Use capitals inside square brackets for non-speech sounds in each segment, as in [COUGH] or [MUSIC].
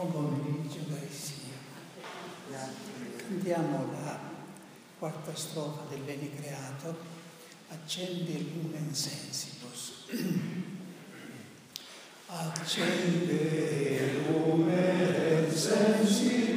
Buon pomeriggio, carissimi. Cantiamo la quarta strofa del Bene Creato, accende lumen sensibus. accende lumen sensibus,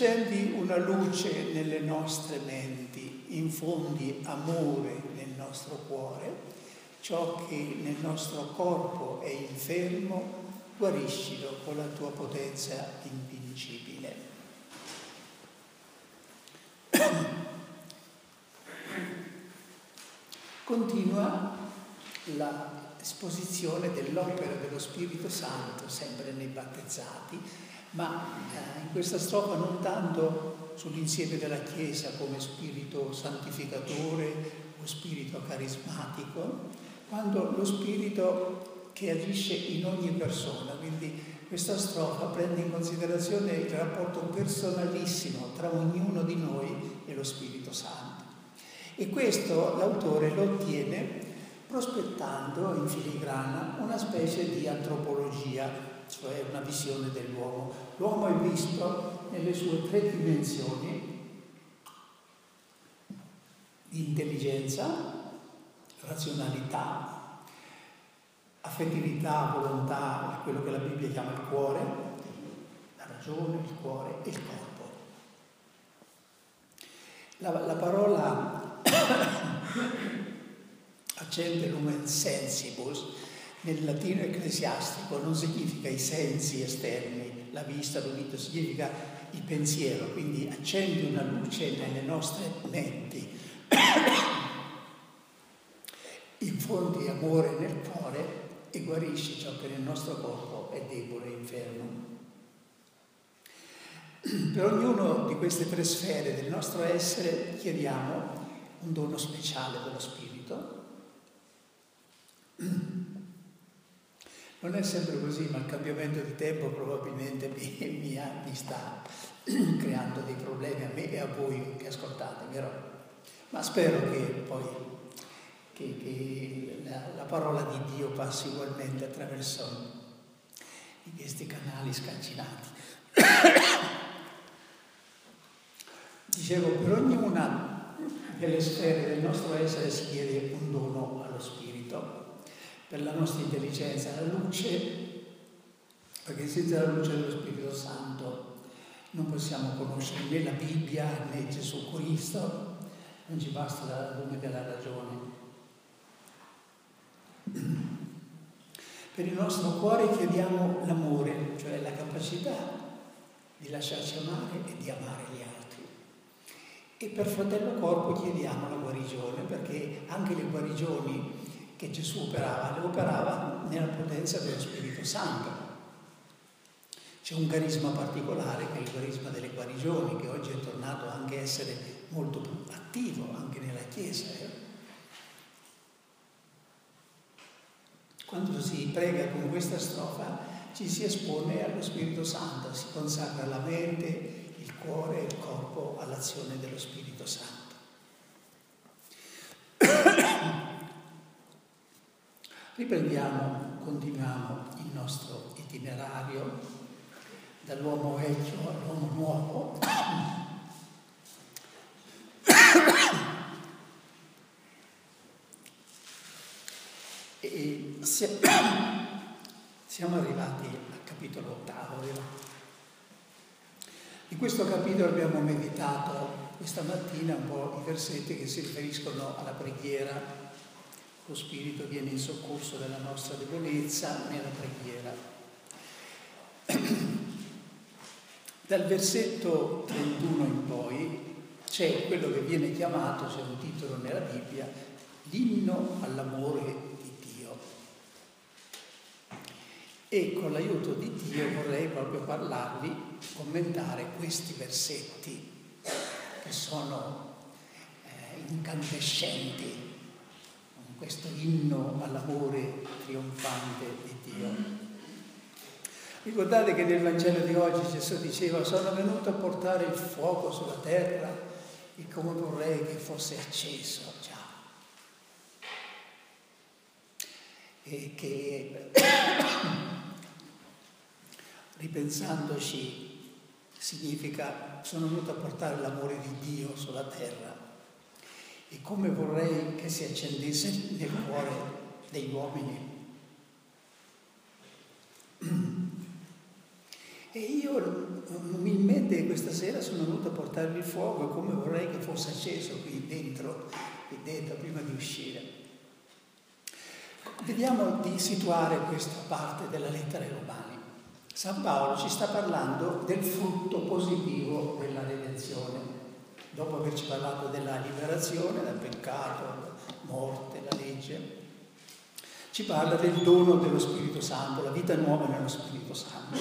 Accendi una luce nelle nostre menti, infondi amore nel nostro cuore, ciò che nel nostro corpo è infermo, guariscilo con la tua potenza invincibile. [COUGHS] Continua l'esposizione dell'opera dello Spirito Santo, sempre nei battezzati, ma eh, in questa strofa non tanto sull'insieme della Chiesa come spirito santificatore o spirito carismatico, quanto lo spirito che agisce in ogni persona. Quindi questa strofa prende in considerazione il rapporto personalissimo tra ognuno di noi e lo Spirito Santo. E questo l'autore lo ottiene prospettando in filigrana una specie di antropologia, cioè una visione dell'uomo. L'uomo è visto nelle sue tre dimensioni di intelligenza, razionalità, affettività, volontà, quello che la Bibbia chiama il cuore, la ragione, il cuore e il corpo. La, la parola [COUGHS] accende lumen sensibus, nel latino ecclesiastico non significa i sensi esterni, la vista, l'udito, significa il pensiero, quindi accende una luce nelle nostre menti, [COUGHS] infondi amore nel cuore e guarisci ciò che nel nostro corpo è debole e infermo. [COUGHS] Per ognuno di queste tre sfere del nostro essere chiediamo un dono speciale dello Spirito. [COUGHS] Non è sempre così, ma il cambiamento di tempo probabilmente mi, mi, mi sta [CLEARS THROAT] creando dei problemi a me e a voi che ascoltate, vero? Ma spero che poi che, che la, la, parola di Dio passi ugualmente attraverso questi canali scancinati. [COUGHS] Dicevo, per ognuna delle sfere del nostro essere si chiede un dono allo Spirito, per la nostra intelligenza, la luce, perché senza la luce dello Spirito Santo non possiamo conoscere né la Bibbia né Gesù Cristo, non ci basta la luce della ragione. Per il nostro cuore chiediamo l'amore, cioè la capacità di lasciarci amare e di amare gli altri. E per fratello corpo chiediamo la guarigione, perché anche le guarigioni che Gesù operava, le operava nella potenza dello Spirito Santo. C'è un carisma particolare che è il carisma delle guarigioni, che oggi è tornato anche a essere molto più attivo anche nella Chiesa. Eh? Quando si prega con questa strofa ci si espone allo Spirito Santo, si consacra la mente, il cuore e il corpo all'azione dello Spirito Santo. Riprendiamo, continuiamo il nostro itinerario dall'uomo vecchio all'uomo nuovo. E siamo arrivati al capitolo ottavo? In questo capitolo abbiamo meditato questa mattina un po' i versetti che si riferiscono alla preghiera. Lo Spirito viene in soccorso della nostra debolezza nella preghiera. [CLEARS THROAT] Dal versetto 31 in poi c'è quello che viene chiamato, c'è un titolo nella Bibbia, l'inno all'amore e con l'aiuto di Dio vorrei proprio parlarvi, commentare questi versetti che sono eh, incandescenti, questo inno all'amore trionfante di Dio. Ricordate che nel Vangelo di oggi Gesù diceva sono venuto a portare il fuoco sulla terra e come vorrei che fosse acceso già. E che [COUGHS] ripensandoci significa sono venuto a portare l'amore di Dio sulla terra e come vorrei che si accendesse nel cuore degli uomini. [CLEARS THROAT] E io umilmente questa sera sono venuto a portarvi il fuoco e come vorrei che fosse acceso qui dentro, qui dentro prima di uscire. Vediamo di situare questa parte della lettera ai Romani. San Paolo ci sta parlando del frutto positivo della redenzione. Dopo averci parlato della liberazione dal peccato, morte, la legge, ci parla del dono dello Spirito Santo, la vita nuova nello Spirito Santo.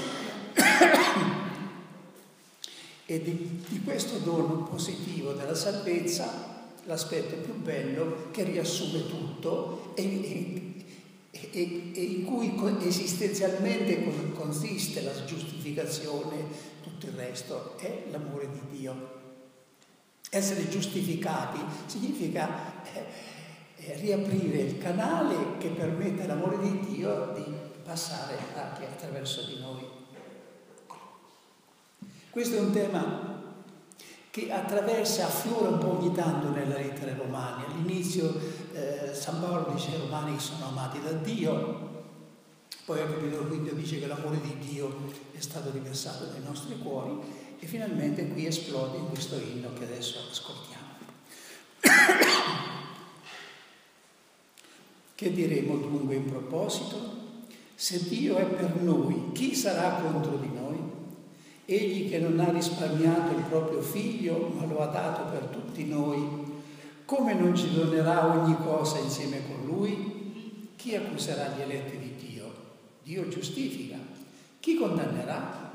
e di, di, questo dono positivo della salvezza, l'aspetto più bello che riassume tutto e, e e, e in cui esistenzialmente consiste la giustificazione, tutto il resto è l'amore di Dio. Essere giustificati significa eh, eh, riaprire il canale che permette all'amore di Dio di passare anche attraverso di noi. Questo è un tema che attraversa, afflora un po' ogni tanto nella lettera ai Romani. All'inizio eh, San Paolo dice che i Romani sono amati da Dio, poi al capitolo quinto dice che l'amore di Dio è stato riversato nei nostri cuori e finalmente qui esplode questo inno che adesso ascoltiamo. [COUGHS] che diremo dunque in proposito? Se Dio è per noi, chi sarà contro di noi? Egli che non ha risparmiato il proprio figlio, ma lo ha dato per tutti noi, come non ci donerà ogni cosa insieme con lui? Chi accuserà gli eletti di Dio? Dio giustifica. Chi condannerà?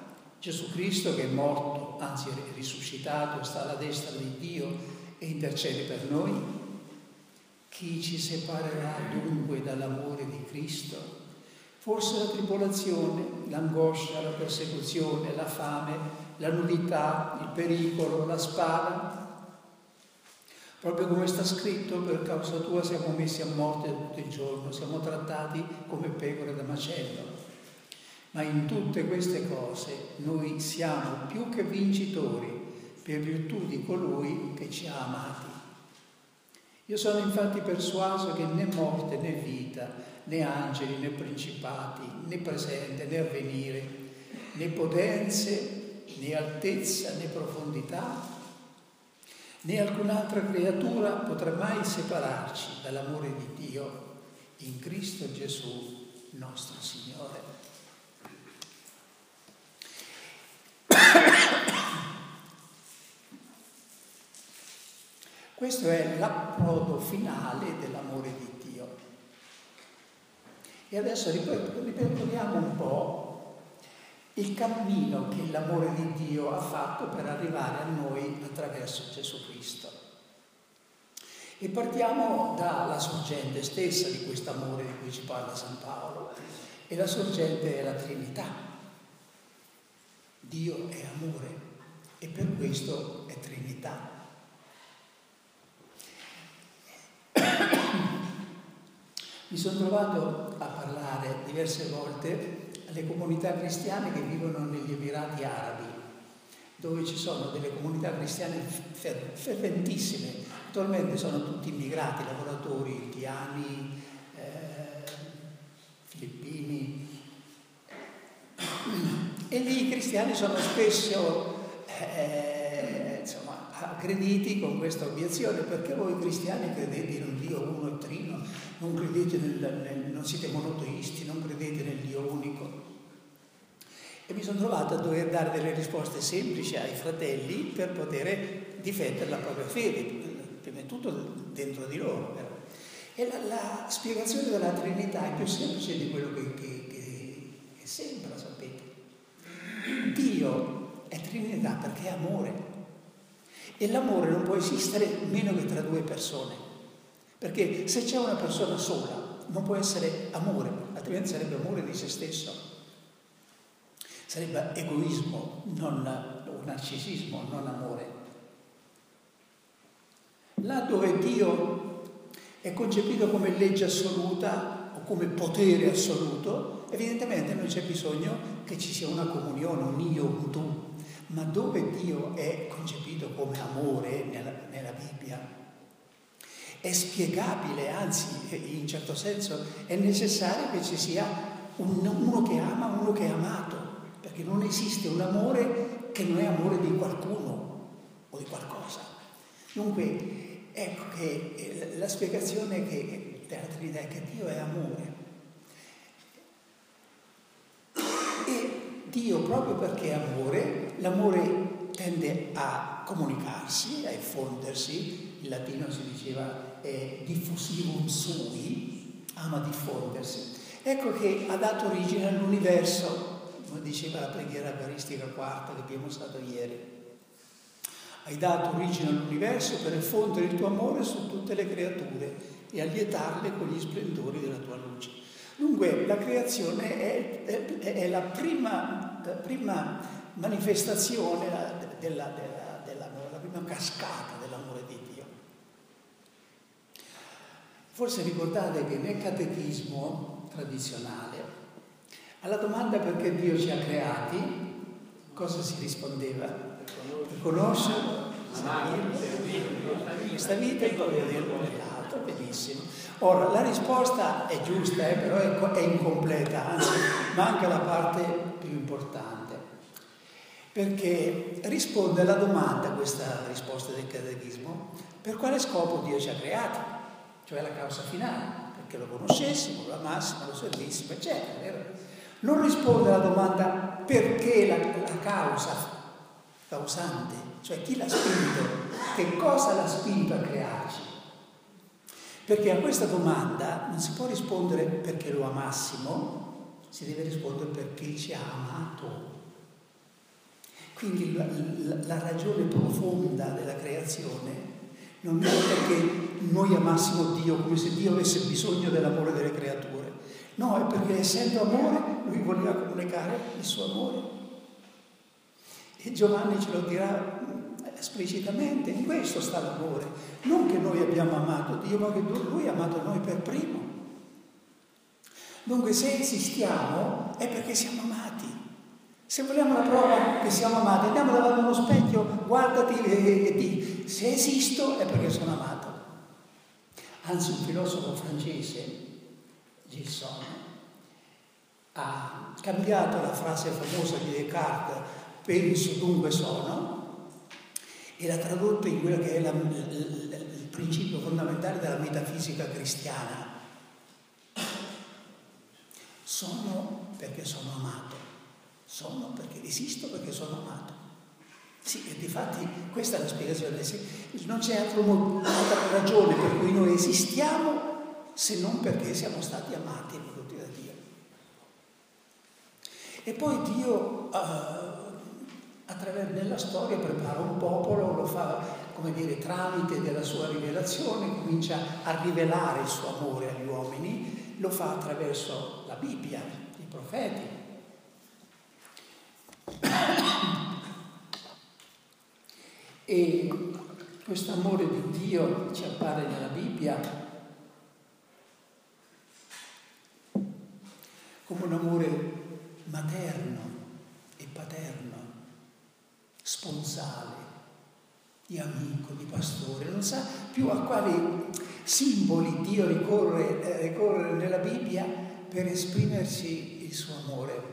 Gesù Cristo che è morto, anzi è risuscitato, sta alla destra di Dio e intercede per noi? Chi ci separerà dunque dall'amore di Cristo? Forse la tribolazione, l'angoscia, la persecuzione, la fame, la nudità, il pericolo, la spada. Proprio come sta scritto, per causa tua siamo messi a morte tutto il giorno, siamo trattati come pecore da macello. Ma in tutte queste cose noi siamo più che vincitori per virtù di colui che ci ha amati. Io sono infatti persuaso che né morte né vita, né angeli, né principati, né presente, né avvenire, né potenze, né altezza, né profondità, né alcun'altra creatura potrà mai separarci dall'amore di Dio in Cristo Gesù nostro Signore. Questo è l'approdo finale dell'amore di Dio. E adesso ripercorriamo un po' il cammino che l'amore di Dio ha fatto per arrivare a noi attraverso Gesù Cristo. E partiamo dalla sorgente stessa di questo amore di cui ci parla San Paolo. E la sorgente è la Trinità. Dio è amore e per questo è Trinità. Mi sono trovato a parlare diverse volte alle comunità cristiane che vivono negli Emirati Arabi, dove ci sono delle comunità cristiane ferventissime. Attualmente sono tutti immigrati, lavoratori indiani, eh, filippini. E lì i cristiani sono spesso eh, insomma, aggrediti con questa obiezione perché voi cristiani credete in un Dio uno e trino non nel, nel, non siete monoteisti, non credete nel Dio unico. E mi sono trovato a dover dare delle risposte semplici ai fratelli per poter difendere la propria fede, prima di tutto dentro di loro. Però. E la, la, spiegazione della Trinità è più semplice di quello che, che, che, che sembra, sapete. Dio è Trinità perché è amore. E l'amore non può esistere meno che tra due persone. Perché se c'è una persona sola non può essere amore, altrimenti sarebbe amore di se stesso. Sarebbe egoismo, non, narcisismo, non amore. Là dove Dio è concepito come legge assoluta o come potere assoluto, evidentemente non c'è bisogno che ci sia una comunione, un io, un tu. Ma dove Dio è concepito come amore nella, nella Bibbia, è spiegabile, anzi in certo senso è necessario che ci sia un, uno che ama, uno che è amato, perché non esiste un amore che non è amore di qualcuno o di qualcosa. Dunque, ecco che eh, la spiegazione che, della Trinità è che Dio è amore. E Dio, proprio perché è amore, l'amore tende a comunicarsi, a effondersi, in latino si diceva eh, diffusivum sui, ama diffondersi. Ecco che ha dato origine all'universo, come diceva la preghiera eucaristica quarta che abbiamo usato ieri. Hai dato origine all'universo per effondere il tuo amore su tutte le creature e allietarle con gli splendori della tua luce. Dunque la creazione è, è, è la, prima, la, prima, manifestazione della, della, della, la prima cascata dell'amore di Dio. Forse ricordate che nel catechismo tradizionale alla domanda perché Dio ci ha creati, cosa si rispondeva? Per conoscere, questa vita e poi vederlo nell'altro, benissimo. Ora, la risposta è giusta, eh, però è, è incompleta, anzi manca la parte più importante, perché risponde alla domanda, questa risposta del catechismo, per quale scopo Dio ci ha creati? cioè la causa finale, perché lo conoscessimo, lo amassimo, lo servissimo, eccetera. Vero? Non risponde alla domanda perché la, la causa causante, cioè chi l'ha spinto, che cosa l'ha spinto a crearci. Perché a questa domanda non si può rispondere perché lo amassimo, si deve rispondere perché ci ha amato. Quindi la, la, la ragione profonda della creazione non è perché noi amassimo Dio come se Dio avesse bisogno dell'amore delle creature. No, è perché essendo amore lui voleva comunicare il suo amore. E Giovanni ce lo dirà esplicitamente, in questo sta l'amore. Non che noi abbiamo amato Dio, ma che lui ha amato noi per primo. Dunque se esistiamo è perché siamo amati. Se vogliamo la prova che siamo amati, andiamo davanti a uno specchio, guardati e di, se esisto è perché sono amato. Anzi, un filosofo francese, Gilson, ha cambiato la frase famosa di Descartes, penso dunque sono, e l'ha tradotta in quello che è la, il, principio fondamentale della metafisica cristiana. Sono perché sono amato, sono perché esisto perché sono amato. Sì, e difatti questa è la spiegazione. Non c'è altra ragione per cui noi esistiamo se non perché siamo stati amati e da Dio. E poi Dio uh, attraverso nella storia prepara un popolo, lo fa come dire tramite della sua rivelazione, comincia a rivelare il suo amore agli uomini, lo fa attraverso la Bibbia, i profeti. E questo amore di Dio ci appare nella Bibbia come un amore materno e paterno, sponsale, di amico, di pastore, non sa più a quali simboli Dio ricorre, eh, ricorre nella Bibbia per esprimerci il suo amore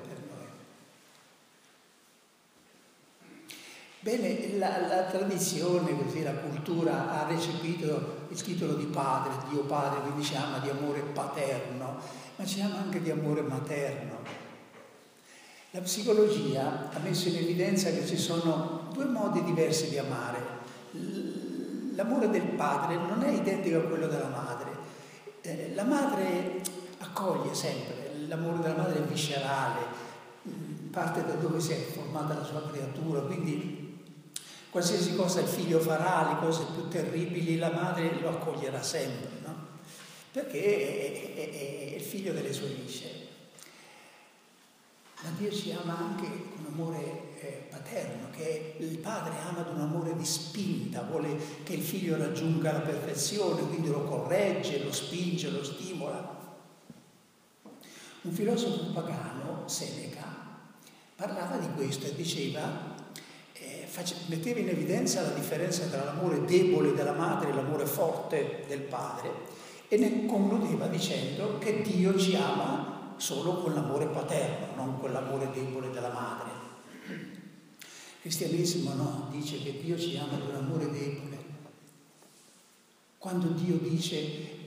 Bene, la, la, tradizione, così, la cultura ha recepito il titolo di padre, Dio padre, quindi ci ama di amore paterno, ma ci ama anche di amore materno. La psicologia ha messo in evidenza che ci sono due modi diversi di amare. L'amore del padre non è identico a quello della madre. Eh, la madre accoglie sempre, l'amore della madre è viscerale, parte da dove si è formata la sua creatura, quindi Qualsiasi cosa il figlio farà, le cose più terribili, la madre lo accoglierà sempre, no? Perché è, è, è il figlio delle sue viscere. Ma Dio ci ama anche con amore paterno, che il padre ama con un amore di spinta, vuole che il figlio raggiunga la perfezione, quindi lo corregge, lo spinge, lo stimola. Un filosofo pagano, Seneca, parlava di questo e diceva, eh, face, metteva in evidenza la differenza tra l'amore debole della madre e l'amore forte del padre e ne concludeva dicendo che Dio ci ama solo con l'amore paterno, non con l'amore debole della madre. Cristianesimo no, dice che Dio ci ama con amore debole. Quando Dio dice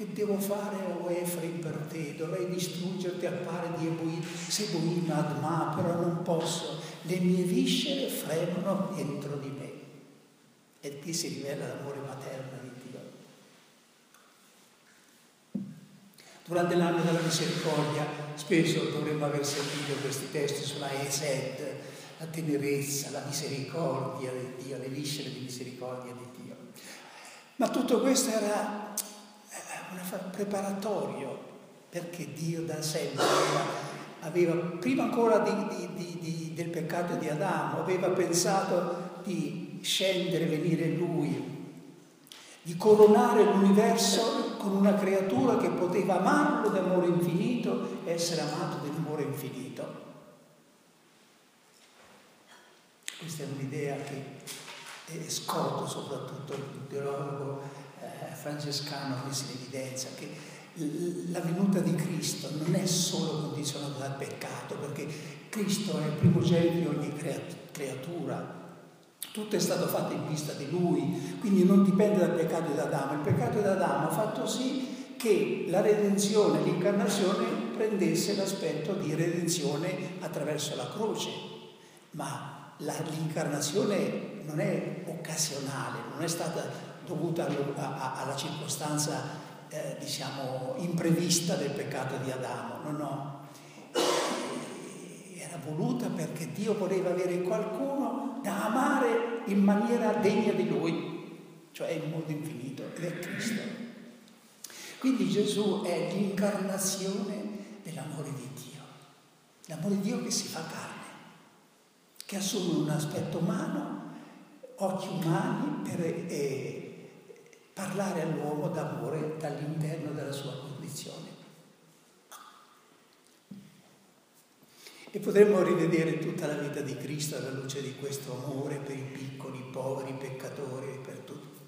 che devo fare, o Efraim, per te? Dovrei distruggerti al pari di Eboim, Seboim Adma, però non posso. Le mie viscere fremono dentro di me. E qui si rivela l'amore materno di Dio. Durante l'anno della misericordia, spesso dovremmo aver sentito questi testi sulla Esed, la tenerezza, la misericordia di Dio, le viscere di misericordia di Dio. Ma tutto questo era un preparatorio, perché Dio da sempre aveva, aveva prima ancora di, di, di, del peccato di Adamo, aveva pensato di scendere, venire Lui, di coronare l'universo con una creatura che poteva amarlo d'amore infinito e essere amato d'amore infinito. Questa è un'idea che scordo soprattutto il teologo eh, francescano ha messo in evidenza che la venuta di Cristo non è solo condizionata dal peccato, perché Cristo è il primogenito di ogni creatura. Tutto è stato fatto in vista di Lui, quindi non dipende dal peccato di Adamo. Il peccato di Adamo ha fatto sì che la redenzione, l'incarnazione prendesse l'aspetto di redenzione attraverso la croce, ma l'incarnazione non è occasionale, non è stata dovuta alla circostanza, eh, diciamo, imprevista del peccato di Adamo. No, no. Era voluta perché Dio voleva avere qualcuno da amare in maniera degna di Lui, cioè in modo infinito, ed è Cristo. Quindi Gesù è l'incarnazione dell'amore di Dio, l'amore di Dio che si fa carne, che assume un aspetto umano, occhi umani per, eh, parlare all'uomo d'amore dall'interno della sua condizione. E potremmo rivedere tutta la vita di Cristo alla luce di questo amore per i piccoli, i poveri, i peccatori per tutti.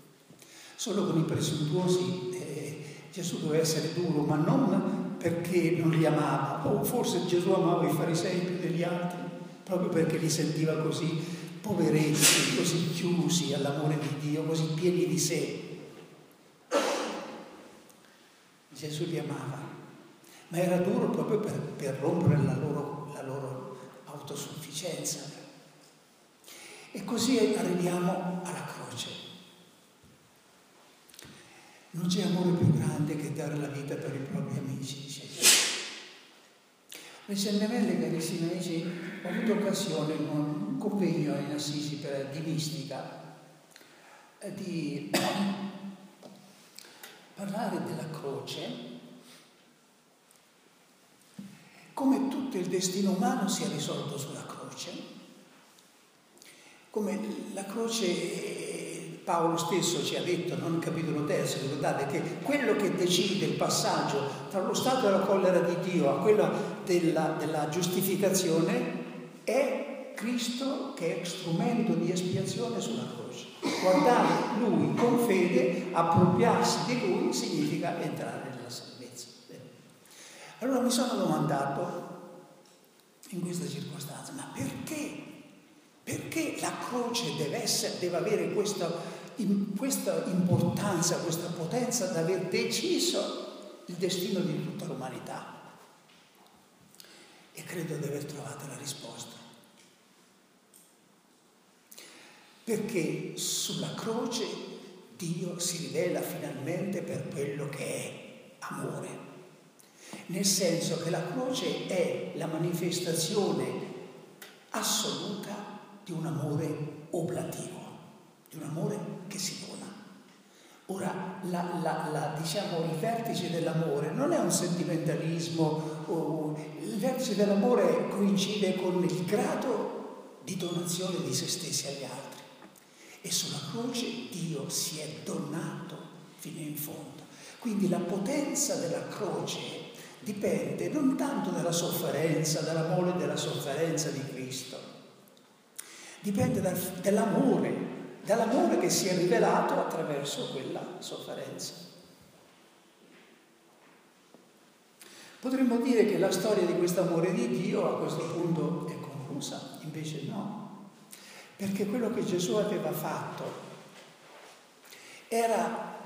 Solo con i presuntuosi eh, Gesù doveva essere duro, ma non perché non li amava, o forse Gesù amava i farisei più degli altri, proprio perché li sentiva così poveretti, così chiusi all'amore di Dio, così pieni di sé. Gesù li amava, ma era duro proprio per, per rompere la loro, la loro autosufficienza. E così arriviamo alla croce. Non c'è amore più grande che dare la vita per i propri amici, dice Gesù. Recentemente, carissimi amici, ho avuto occasione in un convegno in Assisi per, di mistica di [COUGHS] parlare della croce come tutto il destino umano sia risolto sulla croce, come la croce Paolo stesso ci ha detto, non capitolo terzo, ricordate che quello che decide il passaggio tra lo stato della collera di Dio a quello della, della giustificazione è Cristo che è strumento di espiazione sulla croce. Guardare Lui con fede, appropriarsi di Lui, significa entrare nella salvezza. Allora mi sono domandato in questa circostanza, ma perché? Perché la croce deve, essere, deve avere questa, in, questa importanza, questa potenza da aver deciso il destino di tutta l'umanità? E credo di aver trovato la risposta. perché sulla croce Dio si rivela finalmente per quello che è amore, nel senso che la croce è la manifestazione assoluta di un amore oblativo, di un amore che si dona. Ora, la, la, la, diciamo, il vertice dell'amore non è un sentimentalismo, o, il vertice dell'amore coincide con il grado di donazione di se stessi agli altri. E sulla croce Dio si è donato fino in fondo. Quindi la potenza della croce dipende non tanto dalla sofferenza, dall'amore della sofferenza di Cristo, dipende dal, dall'amore, dall'amore che si è rivelato attraverso quella sofferenza. Potremmo dire che la storia di questo amore di Dio a questo punto è conclusa, invece no, perché quello che Gesù aveva fatto era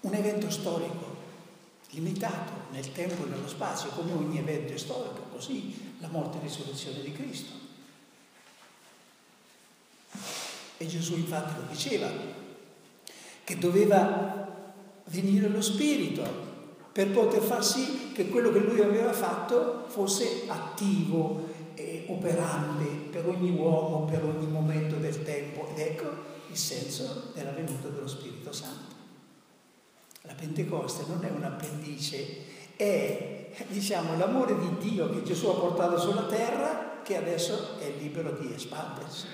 un evento storico limitato nel tempo e nello spazio, come ogni evento storico, così la morte e risurrezione di Cristo. E Gesù infatti lo diceva, che doveva venire lo Spirito per poter far sì che quello che lui aveva fatto fosse attivo e operante per ogni uomo, per ogni momento del tempo. Ed ecco il senso della venuta dello Spirito Santo. La Pentecoste non è un appendice, è diciamo, l'amore di Dio che Gesù ha portato sulla terra che adesso è libero di espandersi.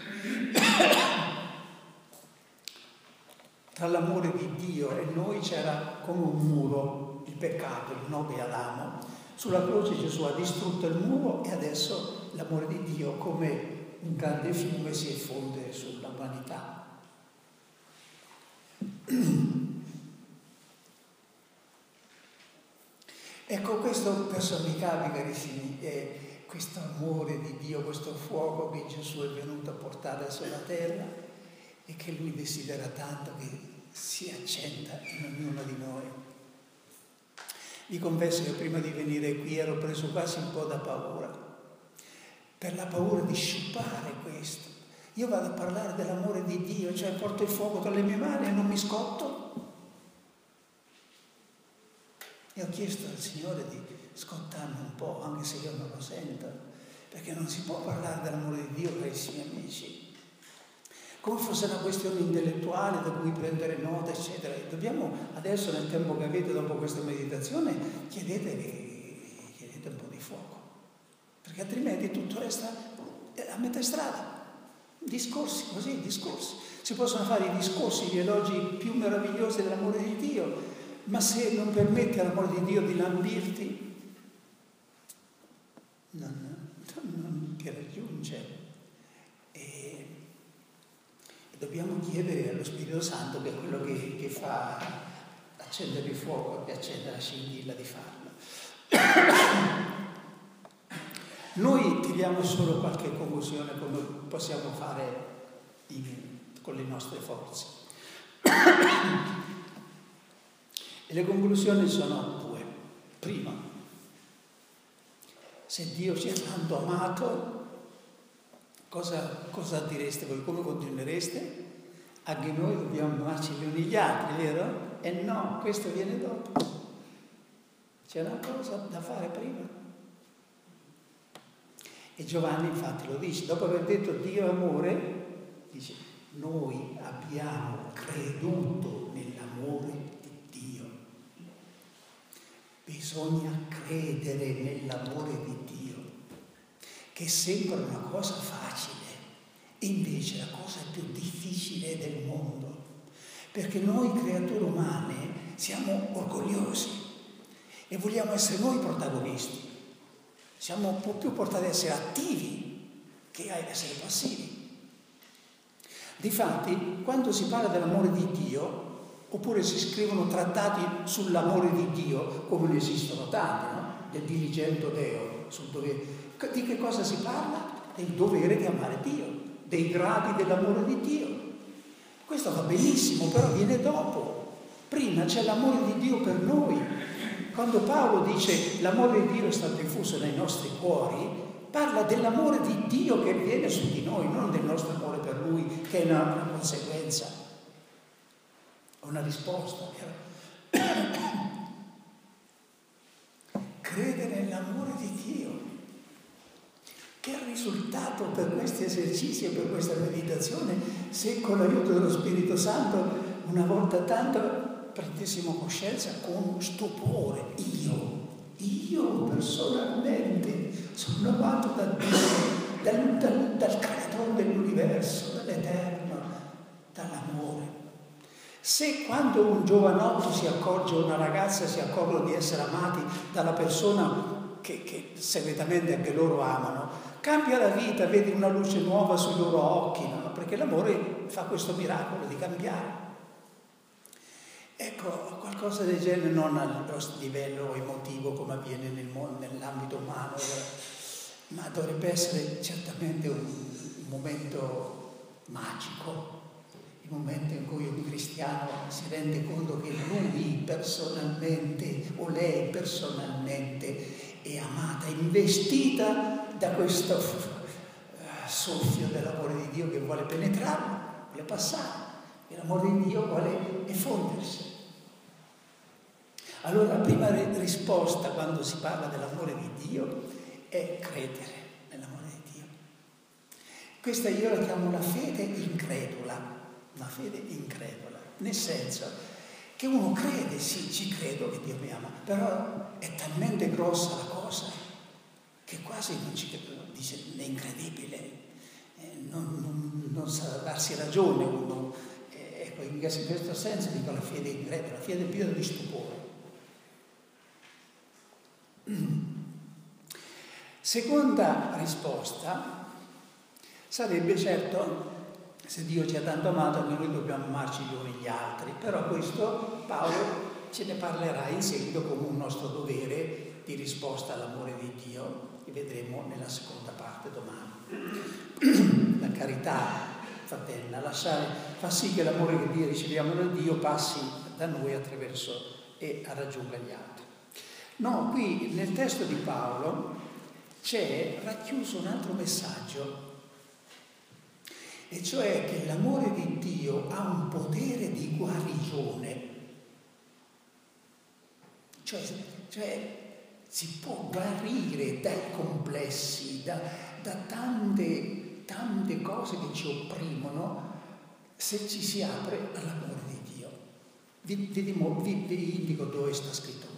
Tra l'amore di Dio e noi c'era come un muro, il peccato, il no di Adamo. Sulla croce Gesù ha distrutto il muro e adesso l'amore di Dio come un grande fiume si effonde sull'umanità. Ecco, questo è questo amore di Dio, questo fuoco che Gesù è venuto a portare sulla terra e che Lui desidera tanto che si accenda in ognuno di noi. Vi confesso che prima di venire qui ero preso quasi un po' da paura, per la paura di sciupare questo. Io vado a parlare dell'amore di Dio, cioè porto il fuoco tra le mie mani e non mi scotto. E ho chiesto al Signore di scottarmi un po', anche se io non lo sento, perché non si può parlare dell'amore di Dio, carissimi amici. Come fosse una questione intellettuale da cui prendere nota, eccetera. E dobbiamo adesso, nel tempo che avete dopo questa meditazione, chiedete, chiedete un po' di fuoco, perché altrimenti tutto resta a metà strada. Discorsi, così, discorsi. Si possono fare i discorsi, gli elogi più meravigliosi dell'amore di Dio, ma se non permette all'amore di Dio di lambirti, non, non ti raggiunge. E, e, dobbiamo chiedere allo Spirito Santo, che è quello che, che fa accendere il fuoco e accendere la scintilla di farlo. [COUGHS] Noi tiriamo solo qualche conclusione come possiamo fare in, con le nostre forze. [COUGHS] E le conclusioni sono due. Prima, se Dio ci ha tanto amato, cosa, cosa direste voi? Come continuereste? Anche noi dobbiamo amarci gli uni gli altri, vero? E no, questo viene dopo. C'è una cosa da fare prima. E Giovanni infatti lo dice, dopo aver detto Dio amore, dice, noi abbiamo creduto nell'amore Bisogna credere nell'amore di Dio, che sembra una cosa facile, invece la cosa più difficile del mondo. Perché noi creature umane siamo orgogliosi e vogliamo essere noi protagonisti. Siamo più portati ad essere attivi che ad essere passivi. Difatti, quando si parla dell'amore di Dio, oppure si scrivono trattati sull'amore di Dio, come ne esistono tanti, no? del diligento Deo, sul dovere. Di che cosa si parla? Del dovere di amare Dio, dei gradi dell'amore di Dio. Questo va benissimo, però viene dopo. Prima c'è l'amore di Dio per noi. Quando Paolo dice l'amore di Dio è stato infuso nei nostri cuori, parla dell'amore di Dio che viene su di noi, non del nostro amore per Lui, che è una, conseguenza una risposta. [COUGHS] Crede nell'amore di Dio. Che risultato per questi esercizi e per questa meditazione se con l'aiuto dello Spirito Santo una volta tanto prendessimo coscienza con stupore, io, io personalmente sono amato da Dio, dal, dal, dal creatore dell'universo, dall'Eterno, dall'amore. Se quando un giovanotto si accorge, una ragazza si accorgono di essere amati dalla persona che, che segretamente anche loro amano, cambia la vita, vedi una luce nuova sui loro occhi, no? perché l'amore fa questo miracolo di cambiare. Ecco, qualcosa del genere non al livello emotivo come avviene nel mondo, nell'ambito umano, ma dovrebbe essere certamente un momento magico, il momento in cui un cristiano si rende conto che lui personalmente o lei personalmente è amata, investita da questo eh, soffio dell'amore di Dio che vuole penetrarlo, vuole passare, e l'amore di Dio vuole effondersi. Allora la prima risposta quando si parla dell'amore di Dio è credere nell'amore di Dio. Questa io la chiamo la fede incredula, una fede incredula, nel senso che uno crede, sì, ci credo che Dio mi ama, però è talmente grossa la cosa che quasi non ci credo, dice è incredibile, eh, non, non, non, sa darsi ragione uno. Eh, ecco, in questo senso dico la fede incredula, la fede piena di stupore. [CLEARS THROAT] Seconda risposta sarebbe certo, se Dio ci ha tanto amato, noi dobbiamo amarci gli uni gli altri, però questo Paolo ce ne parlerà in seguito come un nostro dovere di risposta all'amore di Dio, che vedremo nella seconda parte domani. [CLEARS THROAT] La carità fraterna, lasciare, fa sì che l'amore che Dio riceviamo da Dio passi da noi attraverso e raggiunga gli altri. No, qui nel testo di Paolo c'è racchiuso un altro messaggio, e cioè che l'amore di Dio ha un potere di guarigione. Cioè, cioè si può guarire dai complessi, da, da tante, tante cose che ci opprimono se ci si apre all'amore di Dio. Vi, vi, vi, vi indico dove sta scritto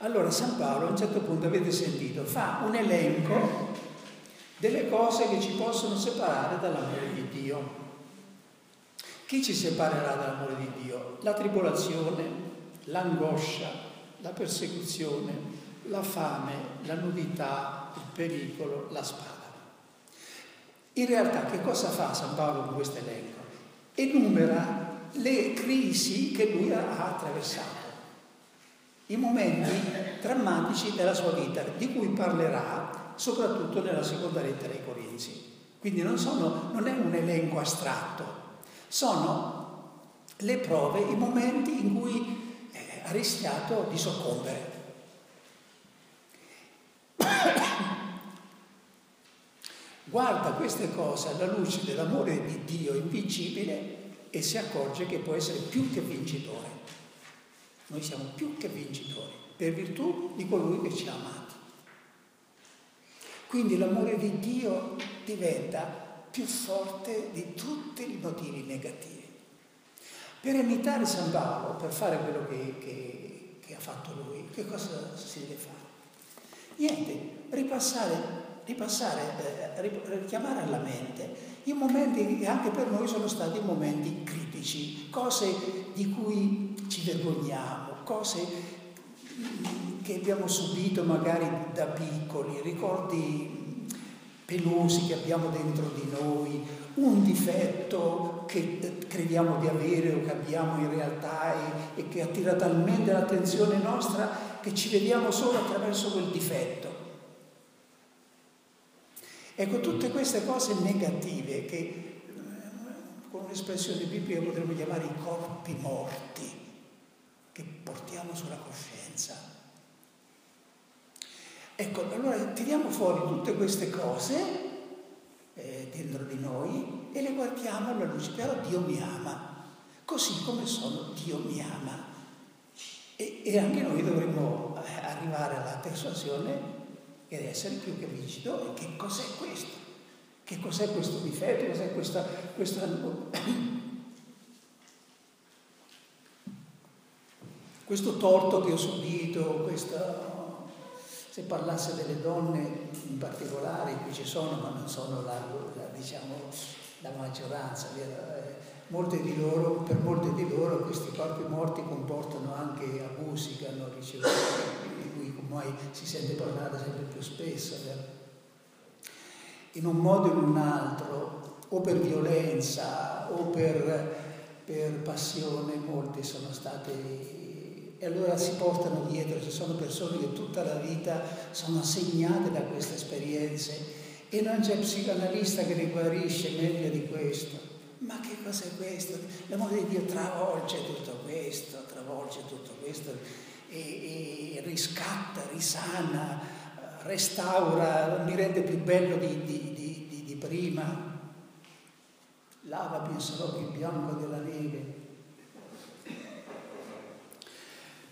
allora San Paolo a un certo punto, avete sentito, fa un elenco delle cose che ci possono separare dall'amore di Dio. Chi ci separerà dall'amore di Dio? La tribolazione, l'angoscia, la persecuzione, la fame, la nudità, il pericolo, la spada. In realtà che cosa fa San Paolo con questo elenco? Enumera le crisi che lui ha attraversato i momenti drammatici della sua vita, di cui parlerà soprattutto nella seconda lettera ai Corinzi. Quindi non, sono, non è un elenco astratto, sono le prove, i momenti in cui ha rischiato di soccombere. [COUGHS] Guarda queste cose alla luce dell'amore di Dio invincibile e si accorge che può essere più che vincitore. Noi siamo più che vincitori per virtù di colui che ci ha amati. Quindi l'amore di Dio diventa più forte di tutti i motivi negativi. Per imitare San Paolo, per fare quello che, che, che ha fatto lui, che cosa si deve fare? Niente, ripassare, ripassare eh, richiamare alla mente i momenti che anche per noi sono stati momenti critici, cose di cui ci vergogniamo, cose che abbiamo subito magari da piccoli, ricordi pelosi che abbiamo dentro di noi, un difetto che crediamo di avere o che abbiamo in realtà e, e che attira talmente l'attenzione nostra che ci vediamo solo attraverso quel difetto. Ecco, tutte queste cose negative che eh, con un'espressione biblica potremmo chiamare i corpi morti, che portiamo sulla coscienza. Ecco, allora tiriamo fuori tutte queste cose eh, dentro di noi e le guardiamo alla luce, però Dio mi ama, così come sono Dio mi ama. E, e anche noi dovremmo eh, arrivare alla persuasione ed essere più che rigido. E che cos'è questo? Che cos'è questo difetto? Cos'è questa, questa [COUGHS] questo torto che ho subito, questa, se parlasse delle donne in particolare, qui ci sono, ma non sono la, la, diciamo, la maggioranza, eh, molte di loro, per molte di loro questi corpi morti comportano anche abusi che hanno ricevuto, di cui ormai si sente parlare sempre più spesso. In un modo o in un altro, o per violenza o per, per passione, molte sono state e allora si portano dietro, ci sono persone che tutta la vita sono segnate da queste esperienze e non c'è psicanalista che li guarisce meglio di questo. Ma che cos'è questo? L'amore di Dio travolge tutto questo, travolge tutto questo e, e riscatta, risana, restaura, mi rende più bello di, di, di, di prima. Lava più bianco della neve.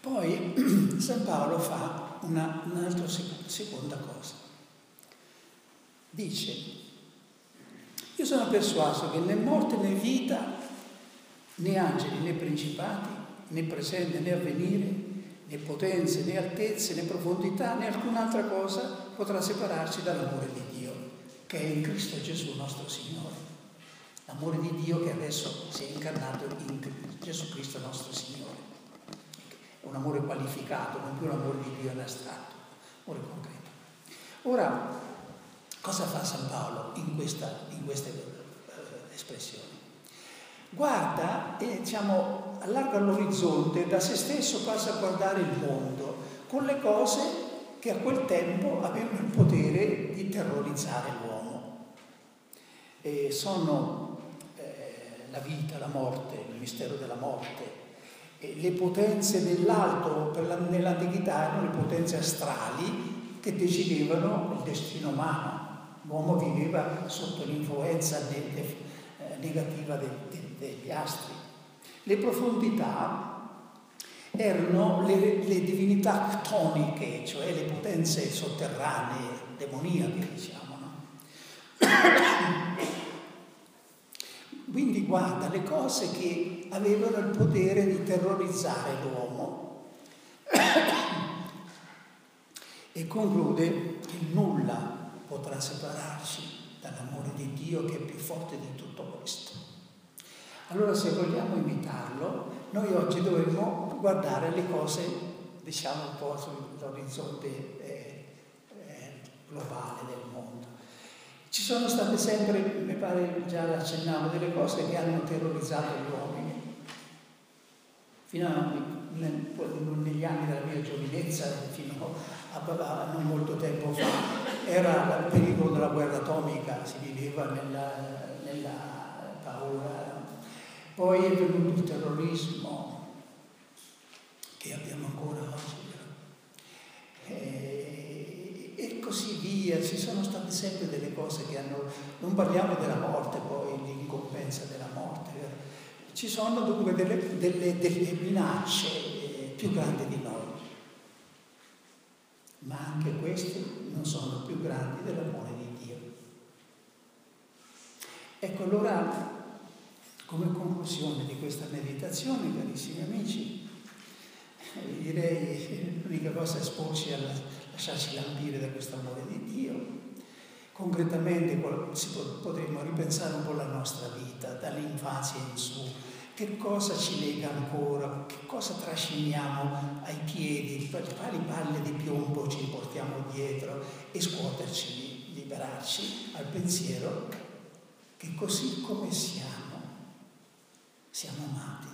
Poi [CLEARS THROAT] San Paolo fa una, un'altra seconda cosa. Dice, io sono persuaso che né morte né vita, né angeli né principati, né presente né avvenire, né potenze né altezze né profondità né alcun'altra cosa potrà separarci dall'amore di Dio, che è in Cristo Gesù nostro Signore. L'amore di Dio che adesso si è incarnato in Gesù Cristo nostro Signore un amore qualificato, non più un amore di Dio in astratto, amore concreto. Ora, cosa fa San Paolo in, questa, in queste uh, espressioni? Guarda e diciamo, allarga l'orizzonte, da se stesso passa a guardare il mondo con le cose che a quel tempo avevano il potere di terrorizzare l'uomo. E sono eh, la vita, la morte, il mistero della morte, le potenze dell'alto nell'antichità erano le potenze astrali che decidevano il destino umano. L'uomo viveva sotto l'influenza eh, negativa degli astri. Le profondità erano le, le divinità ctoniche, cioè le potenze sotterranee, demoniache, diciamo. No? Quindi guarda le cose che avevano il potere di terrorizzare l'uomo. e conclude che nulla potrà separarci dall'amore di Dio che è più forte di tutto questo. Allora se vogliamo imitarlo, noi oggi dovremmo guardare le cose, diciamo un po' sull'orizzonte eh, eh, globale del mondo. Ci sono state sempre, mi pare già l'accennavo, delle cose che hanno terrorizzato gli uomini. Fino a, negli anni della mia giovinezza, fino a, non molto tempo fa, era il pericolo della guerra atomica, si viveva nella, nella paura. Poi è venuto il terrorismo, che abbiamo ancora oggi. E, via, ci sono state sempre delle cose che hanno, non parliamo della morte poi, l'incompensa della morte, ci sono dunque delle, delle, delle minacce eh, più grandi di noi, ma anche queste non sono più grandi dell'amore di Dio. Ecco allora, come conclusione di questa meditazione, carissimi amici, eh, direi l'unica cosa è esporci alla lasciarci lambire da questo amore di Dio. Concretamente potremmo ripensare un po' la nostra vita, dall'infanzia in su, che cosa ci lega ancora, che cosa trasciniamo ai piedi, quali palle di piombo ci portiamo dietro? E scuoterci, liberarci al pensiero che così come siamo, siamo amati